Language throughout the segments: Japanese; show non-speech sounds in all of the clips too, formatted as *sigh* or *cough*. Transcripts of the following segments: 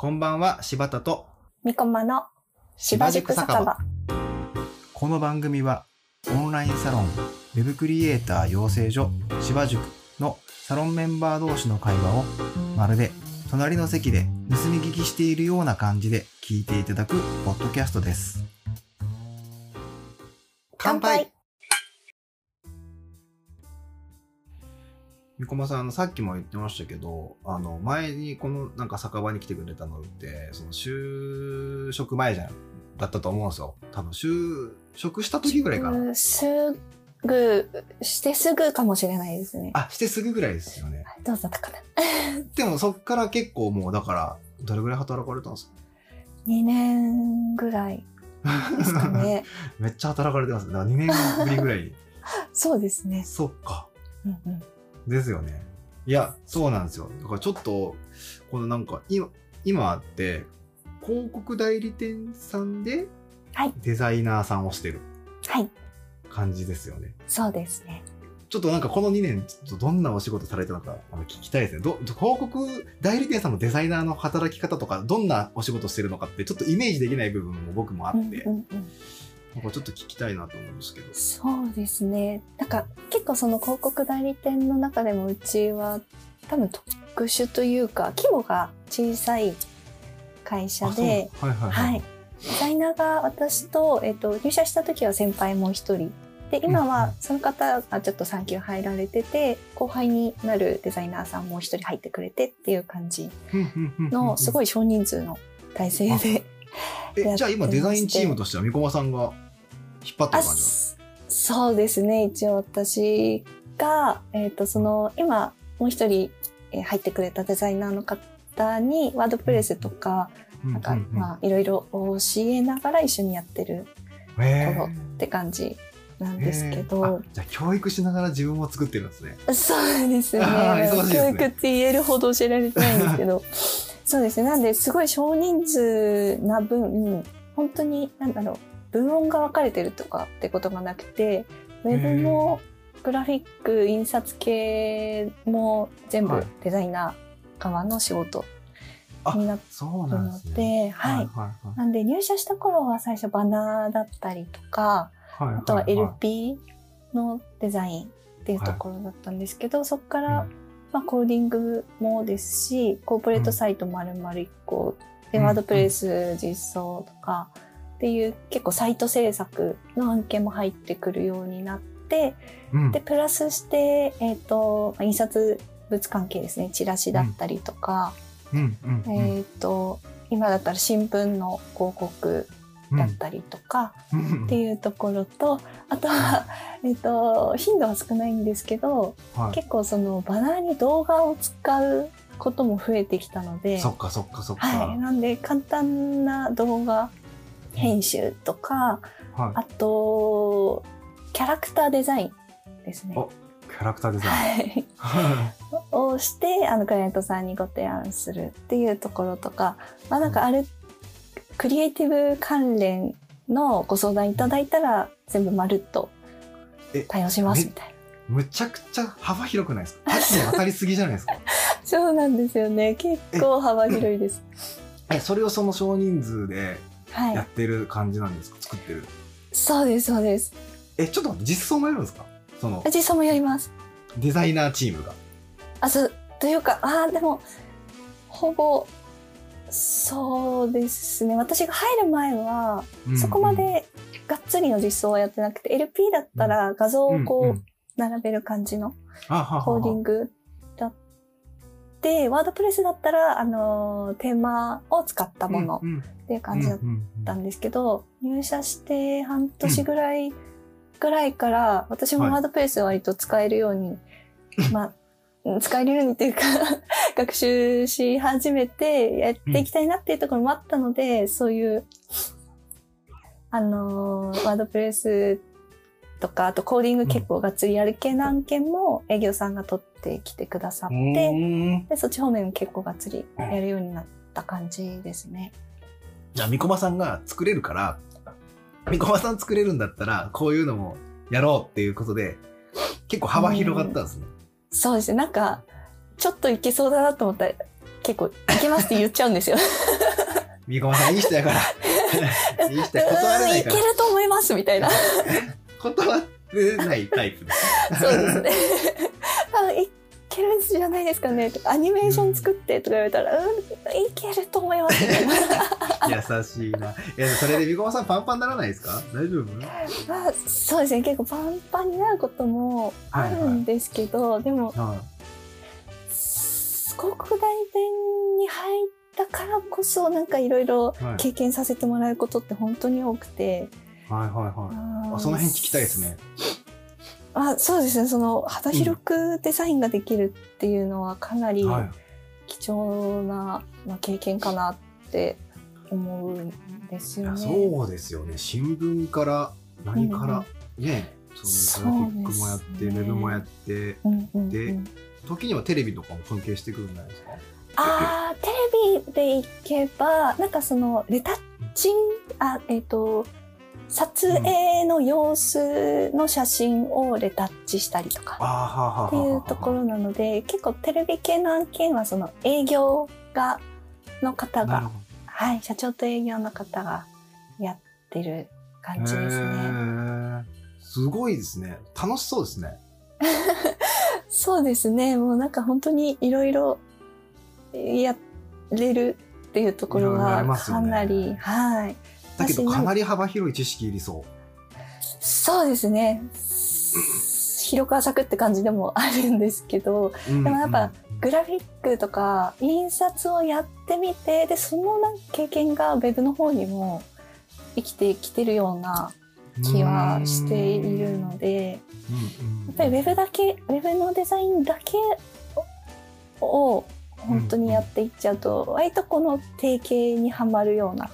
こんばんは、柴田とみこまの芝塾酒場。この番組はオンラインサロンウェブクリエイター養成所芝塾のサロンメンバー同士の会話をまるで隣の席で盗み聞きしているような感じで聞いていただくポッドキャストです。乾杯みこまさん、あの、さっきも言ってましたけど、あの、前にこのなんか酒場に来てくれたのって、その就職前じゃん、だったと思うんですよ。多分、就職した時ぐらいかな。うんすぐ、してすぐかもしれないですね。あ、してすぐぐらいですよね。どうだったかな。*laughs* でもそっから結構もう、だから、どれぐらい働かれたんですか？2年ぐらいですかね。*laughs* めっちゃ働かれてます。だから2年ぶりぐらい。*laughs* そうですね。そっか。うんうん。ですよね。いや、そうなんですよ。だからちょっと、このなんか、今、今って、広告代理店さんではい、デザイナーさんをしてるはい、感じですよね。そうですね。ちょっとなんかこの2年、ちょっとどんなお仕事されたのかあの聞きたいですね。ど広告代理店さんのデザイナーの働き方とか、どんなお仕事してるのかって、ちょっとイメージできない部分も僕もあって、うんうんうん。なんかちょっと聞きたいなと思うんですけど。そうですね。なんか結構その広告代理店の中でもうちは多分特殊というか規模が小さい会社で、はいはいはい。はい。デザイナーが私と、えっ、と、入社した時は先輩もう一人。で、今はその方がちょっと産休入られてて、後輩になるデザイナーさんもう一人入ってくれてっていう感じの、すい。ごい少人数の体制で。え、じゃあ今デザインチームとしては、三駒さんが引っ張ってるあ、感じそそうですね。一応私が、えっ、と、その、今、もう一人えー入ってくれたデザイナーの方に、ワードプレスとか、なんか、まあ、いろいろ教えながら一緒にやってるところって感じなんですけど、あじゃあ教育しながら自分も作ってるんですね。そうですよね。すね教育って言えるほど教えられてないんですけど、*laughs* そうですね。なんで、すごい少人数な分、本当に、なんだろう、文音が分かれてるとかってことがなくて、ウェブもグラフィック、印刷系も全部はいデザイナー側の仕事あになってるのでなんで入社した頃は最初バナーだったりとか、はい。あとは LP のデザインっていうところだったんですけど、そこから、うん。まあ、コーディングもですし、コーポレートサイト丸々1個、で、うん。ワードプレス実装とかっていう結構サイト制作の案件も入ってくるようになって、うん。で、プラスして、えっ、と、まあ印刷物関係ですね、チラシだったりとか、うんうんうん。えっ、と、今だったら新聞の広告だったりとか、うん。っていうところと、あとは、*laughs* えっと、頻度は少ないんですけど、はい。結構そのバナーに動画を使うことも増えてきたので、そっかそっかそっか。はい。なんで簡単な動画編集とか、はいあと、キャラクターデザインですね。おキャラクターデザイン。はい。*laughs* をして、あの、クライアントさんにご提案するっていうところとか、まあなんかある、クリエイティブ関連のご相談いただいたら、全部まるっとえ対応しますみたいな。むちゃくちゃ幅広くないですか？多当たりすぎじゃないですか？*laughs* そうなんですよね。結構幅広いです。え、それをその少人数ではい。やってる感じなんですか？作ってる。そうです、そうです。え、ちょっと実装もやるんですか？その、実際もやります。デザイナーチームが。あ、そう、というか、ああ、でも、ほぼ、そうですね。私が入る前は、うんそこまでがっつりの実装はやってなくて、LP だったら画像をこうんうう並べる感じのコーディングだって、ワードプレスだったら、あの、テーマを使ったものうんっていう感じだったんですけど、入社して半年ぐらい、ぐらいから、私もはい。ワードプレス割と使えるように、まあ、うん使えるようにっていうか、*laughs* 学習し始めてやっていきたいなっていうところもあったので、そういう、あのーワードプレスとか、あとコーディング結構がっつりやる系の案件も営業さんが取ってきてくださっうて、んで、そっち方面結構がっつりやるようになった感じですね。じゃあ、みこまさんが作れるから、みこまさん作れるんだったら、こういうのもやろうっていうことで、結構幅広がったんですね。そうですね。なんか、ちょっといけそうだなと思ったら、結構、いけますって言っちゃうんですよ。みこまさんいい人やから。*laughs* いい人や断れないからうんいけ。ると思いますみたいな。*laughs* 断れないタイプです。そうですね。あいけるんじゃないですかねアニメーション作ってとか言われたら、うん、いけると思います。*laughs* 優しいな。いや、それでみこまさんパンパンにならないですか？大丈夫？まあ、そうですね。結構パンパンになることもあるんですけど、でも、は広告代理店に入ったからこそ、なんかいろいろい。はい。経験させてもらえることって本当に多くて。はいはいはい。ああその辺聞きたいですね。あそうですね。その幅広くデザインができるっていうのはかなりはい。貴重な、まあ、経験かなって思うんですよね。そうですよね。新聞から何から、ね、そのグラフィックもやって、ねウェブもやって、うんうんうんで時にはテレビとかも関係してくるんじゃないですか？あーテレビでいけばなんかそのレタッチンあえっ、と撮影の様子の写真をレタッチしたりとか。っていうところなので結構テレビ系の案件はその営業がの方がはい社長と営業の方がやってる感ど。じですね。すごいですね。楽しそうですね。*laughs* そうですねもうなんか本当にいろいろやれるっていうところがかなり、はい。だけど私かなり幅広い知識いりそう。そうですね。広く浅くって感じでもあるんですけど、ででもやっぱグラフィックとか印刷をやってみて、で、そのなんか経験がウェブの方にも生きてきてるような気はしているので、やっぱりウェブだけ、ウェブのデザインだけを本当にやっていっちゃうと、割とこの定型にはまるような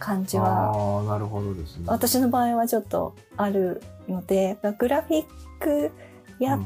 感じはああ、なるほどですね。私の場合はちょっとあるのでグラフィックやっ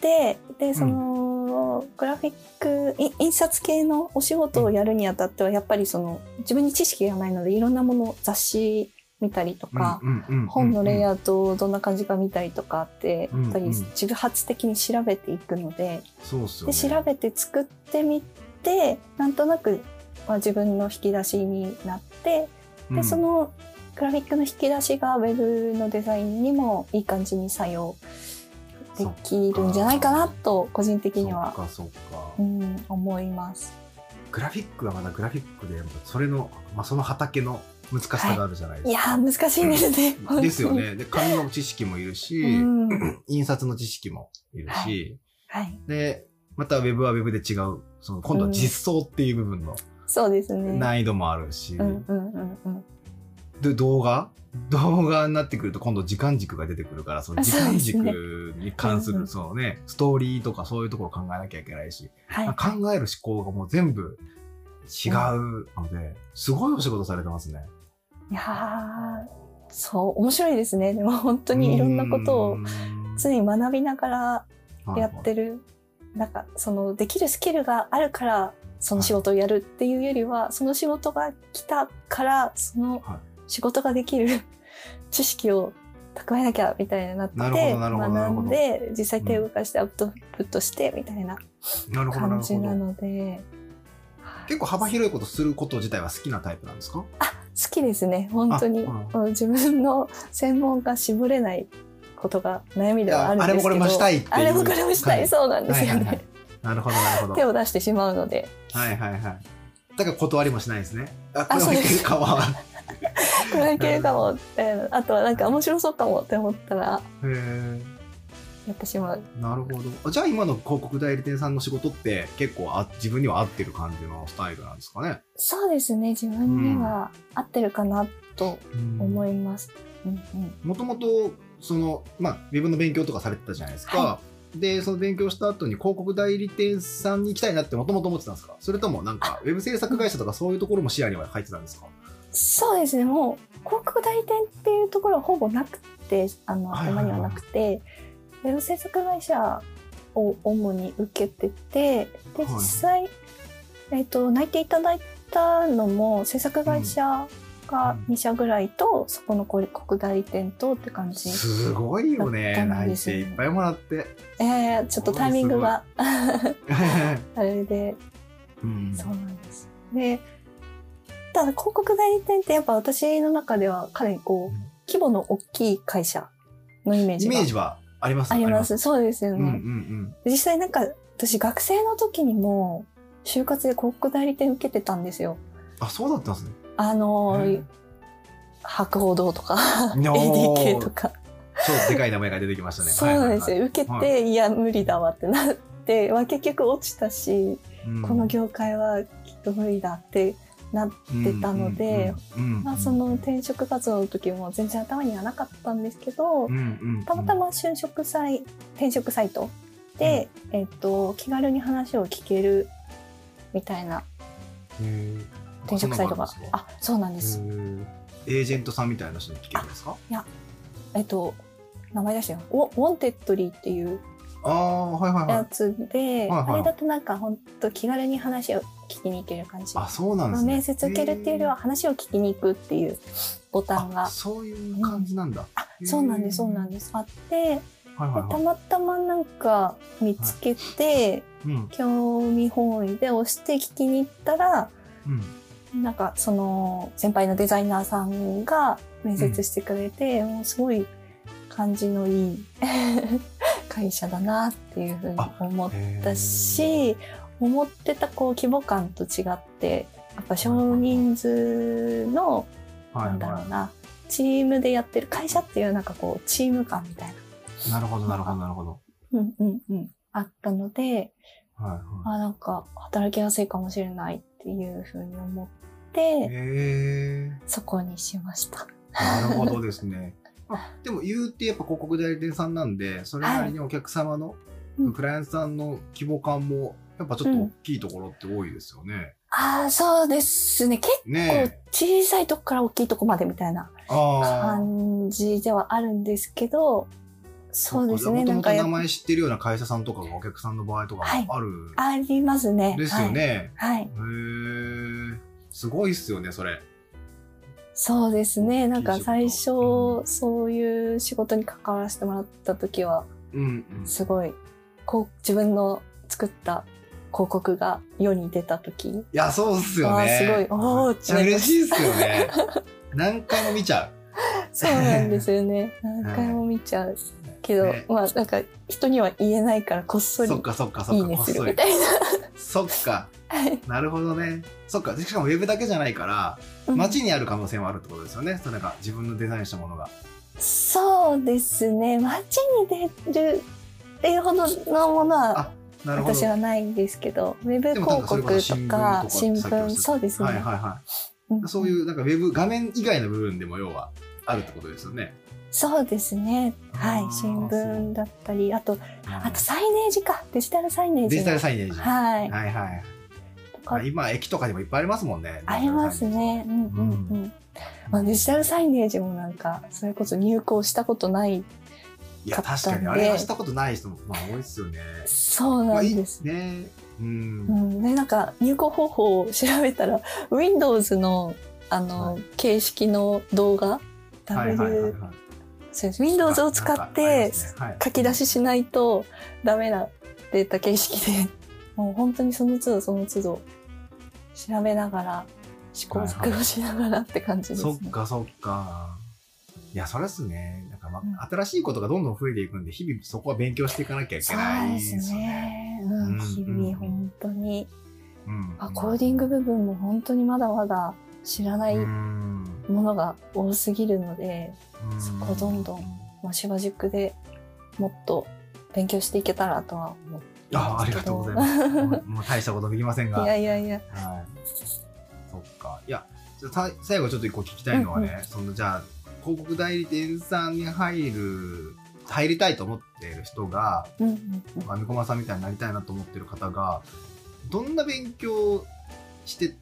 て、でそのグラフィックい印刷系のお仕事をやるにあたってはやっぱりその自分に知識がないのでいろんなもの雑誌見たりとか、本のレイーアウトをどんな感じか見たりとかってうんやっぱりうん自発的に調べていくので、そうっすよね。で調べて作ってみてなんとなく、まあ、自分の引き出しになってで、うんそのグラフィックの引き出しがウェブのデザインにもいい感じに作用できるんじゃないかなと個人的には、う。ん、思います。グラフィックはまだグラフィックで、それの、まあ、その畑の難しさがあるじゃないですか。いやー難しいですね。ですよ。ね。で、紙の知識もいるし、うん、印刷の知識もいるはし、はい。で、またウェブはウェブで違う、その今度は実装っていう部分のそうですね。難易度もあるし、うんうんうんうん。で動画？動画になってくると今度時間軸が出てくるから、その時間軸に関する、そのね、ストーリーとかそういうところを考えなきゃいけないし、はい。まあ考える思考がもう全部違うので、すごいお仕事されてますね。いやーそう、面白いですね。でも本当にいろんなことを常に学びながらやってる。る。なんか、その、できるスキルがあるから、その仕事をやるっていうよりは、その仕事が来たから、そのはい仕事ができる *laughs* 知識を蓄えなきゃみたいになって、学んで、実際手を動かしてアウトプットしてみたいななるほど、な感。じなので、結構幅広いことすること自体は好きなタイプなんですか？好きですね、本当に。自分の専門が絞れないことが悩みではあるんですけど。あれもこれもしたいっていうあれもこれもしたい。はいそうなんですよね。はいはいはいなるほど、なるほど。手を出してしまうので。はいはいはい。だから断りもしないですね。あ、これはいけるかは。*laughs* これはいけるかもって、あとはなんか面白そうかもって思ったら、へえ。やってしまう。なるほど。あじゃあ今の広告代理店さんの仕事って結構あ自分には合ってる感じのスタイルなんですかね。そうですね、自分には合ってるかなと思います。うんうん。もともと、その、まあ、ウェブの勉強とかされてたじゃないですか。はで、その勉強した後に広告代理店さんに行きたいなってもともと思ってたんですか？それともなんか、ウェブ制作会社とかそういうところも視野には入ってたんですか？そうですね、もう広告代理店っていうところはほぼなくて、あの、はいはいはい。頭にはなくて、ウェブ制作会社を主に受けてて、で、はい。実際、えっ、と、内定いただいたのも制作会社が2社ぐらいと、そこの広告代理店とって感じ。すごいよね。内定いっぱいもらって。えー、ちょっとタイミングが *laughs* あれで、うんそうなんです。で、ただ広告代理店ってやっぱ私の中ではかなりこう、うん規模の大きい会社のイメージがイメージはありますあります。そうですよね。うんうんうん。実際なんか私学生の時にも就活で広告代理店受けてたんですよ。あ、そうだったんですね。あのーへ博報堂とか *laughs* ー。ADK とか。超でかい名前が出てきましたね。そうなんですよ。受けて、、はい。や、無理だわってなって、まあ、結局落ちたし、うん。この業界はきっと無理だってなってたので、、うんうんうんまあ、その転職活動の時も全然頭にはなかったんですけど、うんうんうん。たまたま就職サイ転職サイトで、えっと、気軽に話を聞けるみたいな転職サイトが。ああそうなんです。エージェントさんみたいな人に聞けるんですか？えっと名前出してよウォ Wantedly っていうああ、はいはいはやい。つで、はいはい。あれだとなんか本当気軽に話を聞きに行ける感じ。あ、そうなんまあですね。面接受けるっていうよりは話を聞きに行くっていうボタンが。あそういう感じなんだ。あそうなんですそうなんです。あってたはい。またまなんか見つけて、うん。興味本位で押して聞きに行ったらうん。なんかその先輩のデザイナーさんが面接してくれて、もうすごい感じのいい *laughs* 会社だなっていうふうに思ったし思ってたこう規模感と違ってやっぱ少人数のはいなんだろはうなチームでやってる会社っていうなんかこうチーム感みたいな、い。なるほどなるほどなるほど。うんうんうん、あったのではいはあなんか働きやすいかもしれないっていうふうに思っい。て。そこにしました。なるほどですね。*laughs* あでも言うてやっぱ広告代理店さんなんで、それなりにお客様の、うんクライアントさんの規模感も、やっぱちょっと大きいところって多いですよね。ああそうですね結構ね小さいとこから大きいとこまでみたいな。感じではあるんですけどそうですねもともとなんか名前知ってるような会社さんとかがお客さんの場合とかはいもある。ありますね。ですよね。はい。はい。へえ。すごいっすよね、それ。そうですね。なんか最初、うんそういう仕事に関わらせてもらった時は、うんうん。すごい、こう、自分の作った広告が世に出た時いや、そうっすよね。すごいおーめっちゃ嬉しいっすよね。*laughs* 何回も見ちゃう。そうなんですよね。何回も見ちゃう。けど、ねまあ、なんか、人には言えないから、こっそりそっかそっかそっか。こっそりみたいな。そっか。なるほどね。そっか。しかもウェブだけじゃないから、うん街にある可能性もあるってことですよね。それが自分のデザインしたものが。そうですね。街に出るっていうほどのものは。私はないんですけど、ウェブ広告とか新新聞そうですね。はいはいはうんい。そういう、なんかウェブ、画面以外の部分でも要はあるってことですよね。そうですね。はい。新聞だったり、あと、あとデサイネージか。デジタルサイネージの。ジタルサイネージ。はい。はいはい。今、駅とかにもいっぱいありますもんね。ありますね。うんうんうん。まあ、デジタルサイネージもなんか、それこそ入稿したことない。いや、確かに。あれはしたことない人も、まあ、多いですよね。そうまあいいなんです。ね。う。うんん。で、なんか、入稿方法を調べたら、Windows の、あの、はい形式の動画、はい。そうです Windows を使って、すねはい書き出ししないとダメなデータ形式で、*laughs* もう本当にその都度その都度調べながら、試行錯誤しながらって感じですね。そっかそっか。いや、それっすね。なんかまうんあ、新しいことがどんどん増えていくんで、日々そこは勉強していかなきゃいけそうないでですすよね。ね。ううんん、日々本当に。うん。あコーディング部分も本当にまだまだ知らないうんものが多すぎるので、うんそこどんどんまあ、芝塾でもっと勉強していけたらとは思ってあありがとうございます。*laughs* もう大したことできませんが。いやいやいや。はい。そっか。いや、じゃあさ最後ちょっと一個聞きたいのはね、うんそのじゃあ、広告代理店さんに入る、入りたいと思っている人が、うんうんうんまあ、みこまさんみたいになりたいなと思ってる方が、どんな勉強して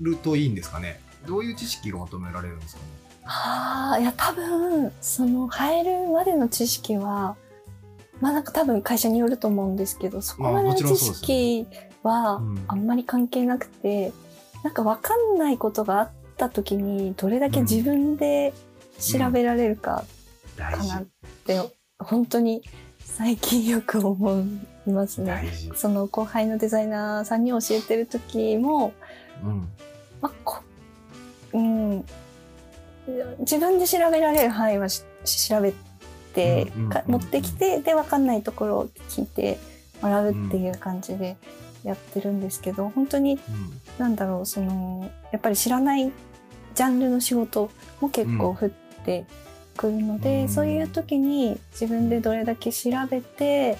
るといいんですかね？どういう知識が求められるんですかね？ああ、いや、多分、その、入るまでの知識は、まあなんか多分会社によると思うんですけど、そこまでまあの知識はうん。あんまり関係なくて、なんかわかんないことがあった時に、どれだけ自分で調べられるかかな。って、本当に最近よく思うんいますね。その後輩のデザイナーさんに教えてる時も、うん。まあ、こうん、自分で調べられる範囲はし調べて、うんうん持ってきて、で、わかんないところを聞いてもらうっていう感じでやってるんですけど、本当に、うん。なんだろう、その、やっぱり知らないジャンルの仕事も結構降ってくるので、うん。そういう時に自分でどれだけ調べて、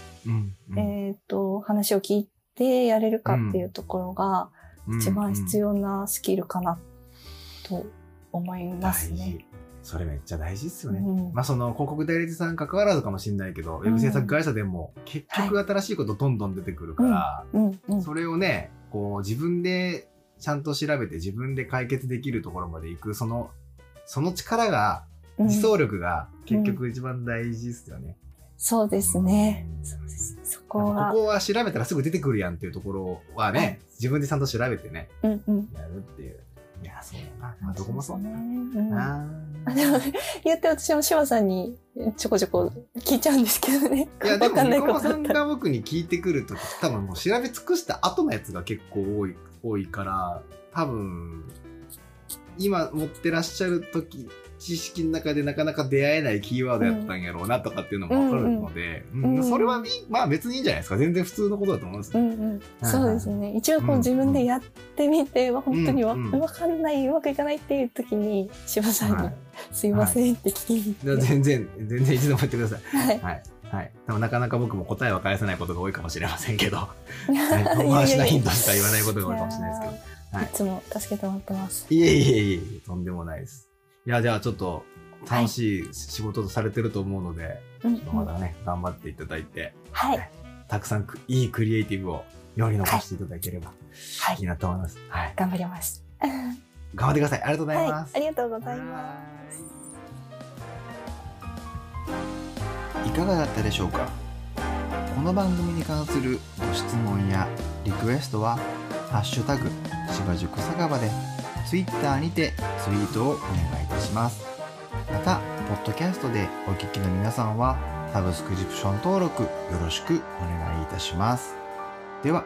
えっ、と、話を聞いてやれるかっていうところが、一番必要なスキルかなと思いますね。大事。それめっちゃ大事ですよね。うんまあその広告代理店さん関わらずかもしれないけど、ウェブ制作会社でも結局新しいことどんどん出てくるから、うんうんそれをね、こう自分でちゃんと調べて自分で解決できるところまで行く、その、その力が、うん自走力が結局一番大事ですよね。そうですねう。んそうですそここは。こは調べたらすぐ出てくるやんっていうところはね、はい自分でちゃんと調べてね、うんうん。やるっていう。いや、そうだな。まあ、どこもそうね。だうんでも *laughs* 言って私も柴さんにちょこちょこ聞いちゃうんですけどね。いや、でも、わかんないニコマさん。が僕に聞いてくるとき、多分もう調べ尽くした後のやつが結構多い、多いから、多分、今持ってらっしゃるとき、知識の中でなかなか出会えないキーワードやったんやろうなとかっていうのもわかるので、うんうんうんそれはいい、まあ別にいいんじゃないですか。全然普通のことだと思うんですよ。うんうん、はいそうですね。一応こうんう自分でやってみて、わ本当にわ、うんうんわかんない、うまくいかないっていう時に、柴さんに、はいすいませんって聞きにいや行って。全然、*laughs* 全然いつでも言ってください。はい。はい。はい。でもなかなか僕も答えは返せないことが多いかもしれませんけど、*laughs* は回しなヒントしか言わないことが多いかもしれないですけど。はいいつも助けてもらってます。いえいえいえ、とんでもないです。いや、じゃあちょっと楽しい仕事とされてると思うので、うん、まだね、頑張っていただいて、はい。たくさんくいいクリエイティブを世に残していただければはいいいなと思います。はい。頑張ります。は *laughs* 頑張ってください。ありがとうございい。ます。ありがとうございます。いかがだったでしょうか？この番組に関するご質問やリクエストは「ハッシュタグ芝塾酒場」で Twitter にてツイートをお願いいたします。またポッドキャストでお聞きの皆さんはサブスクリプション登録よろしくお願いいたします。では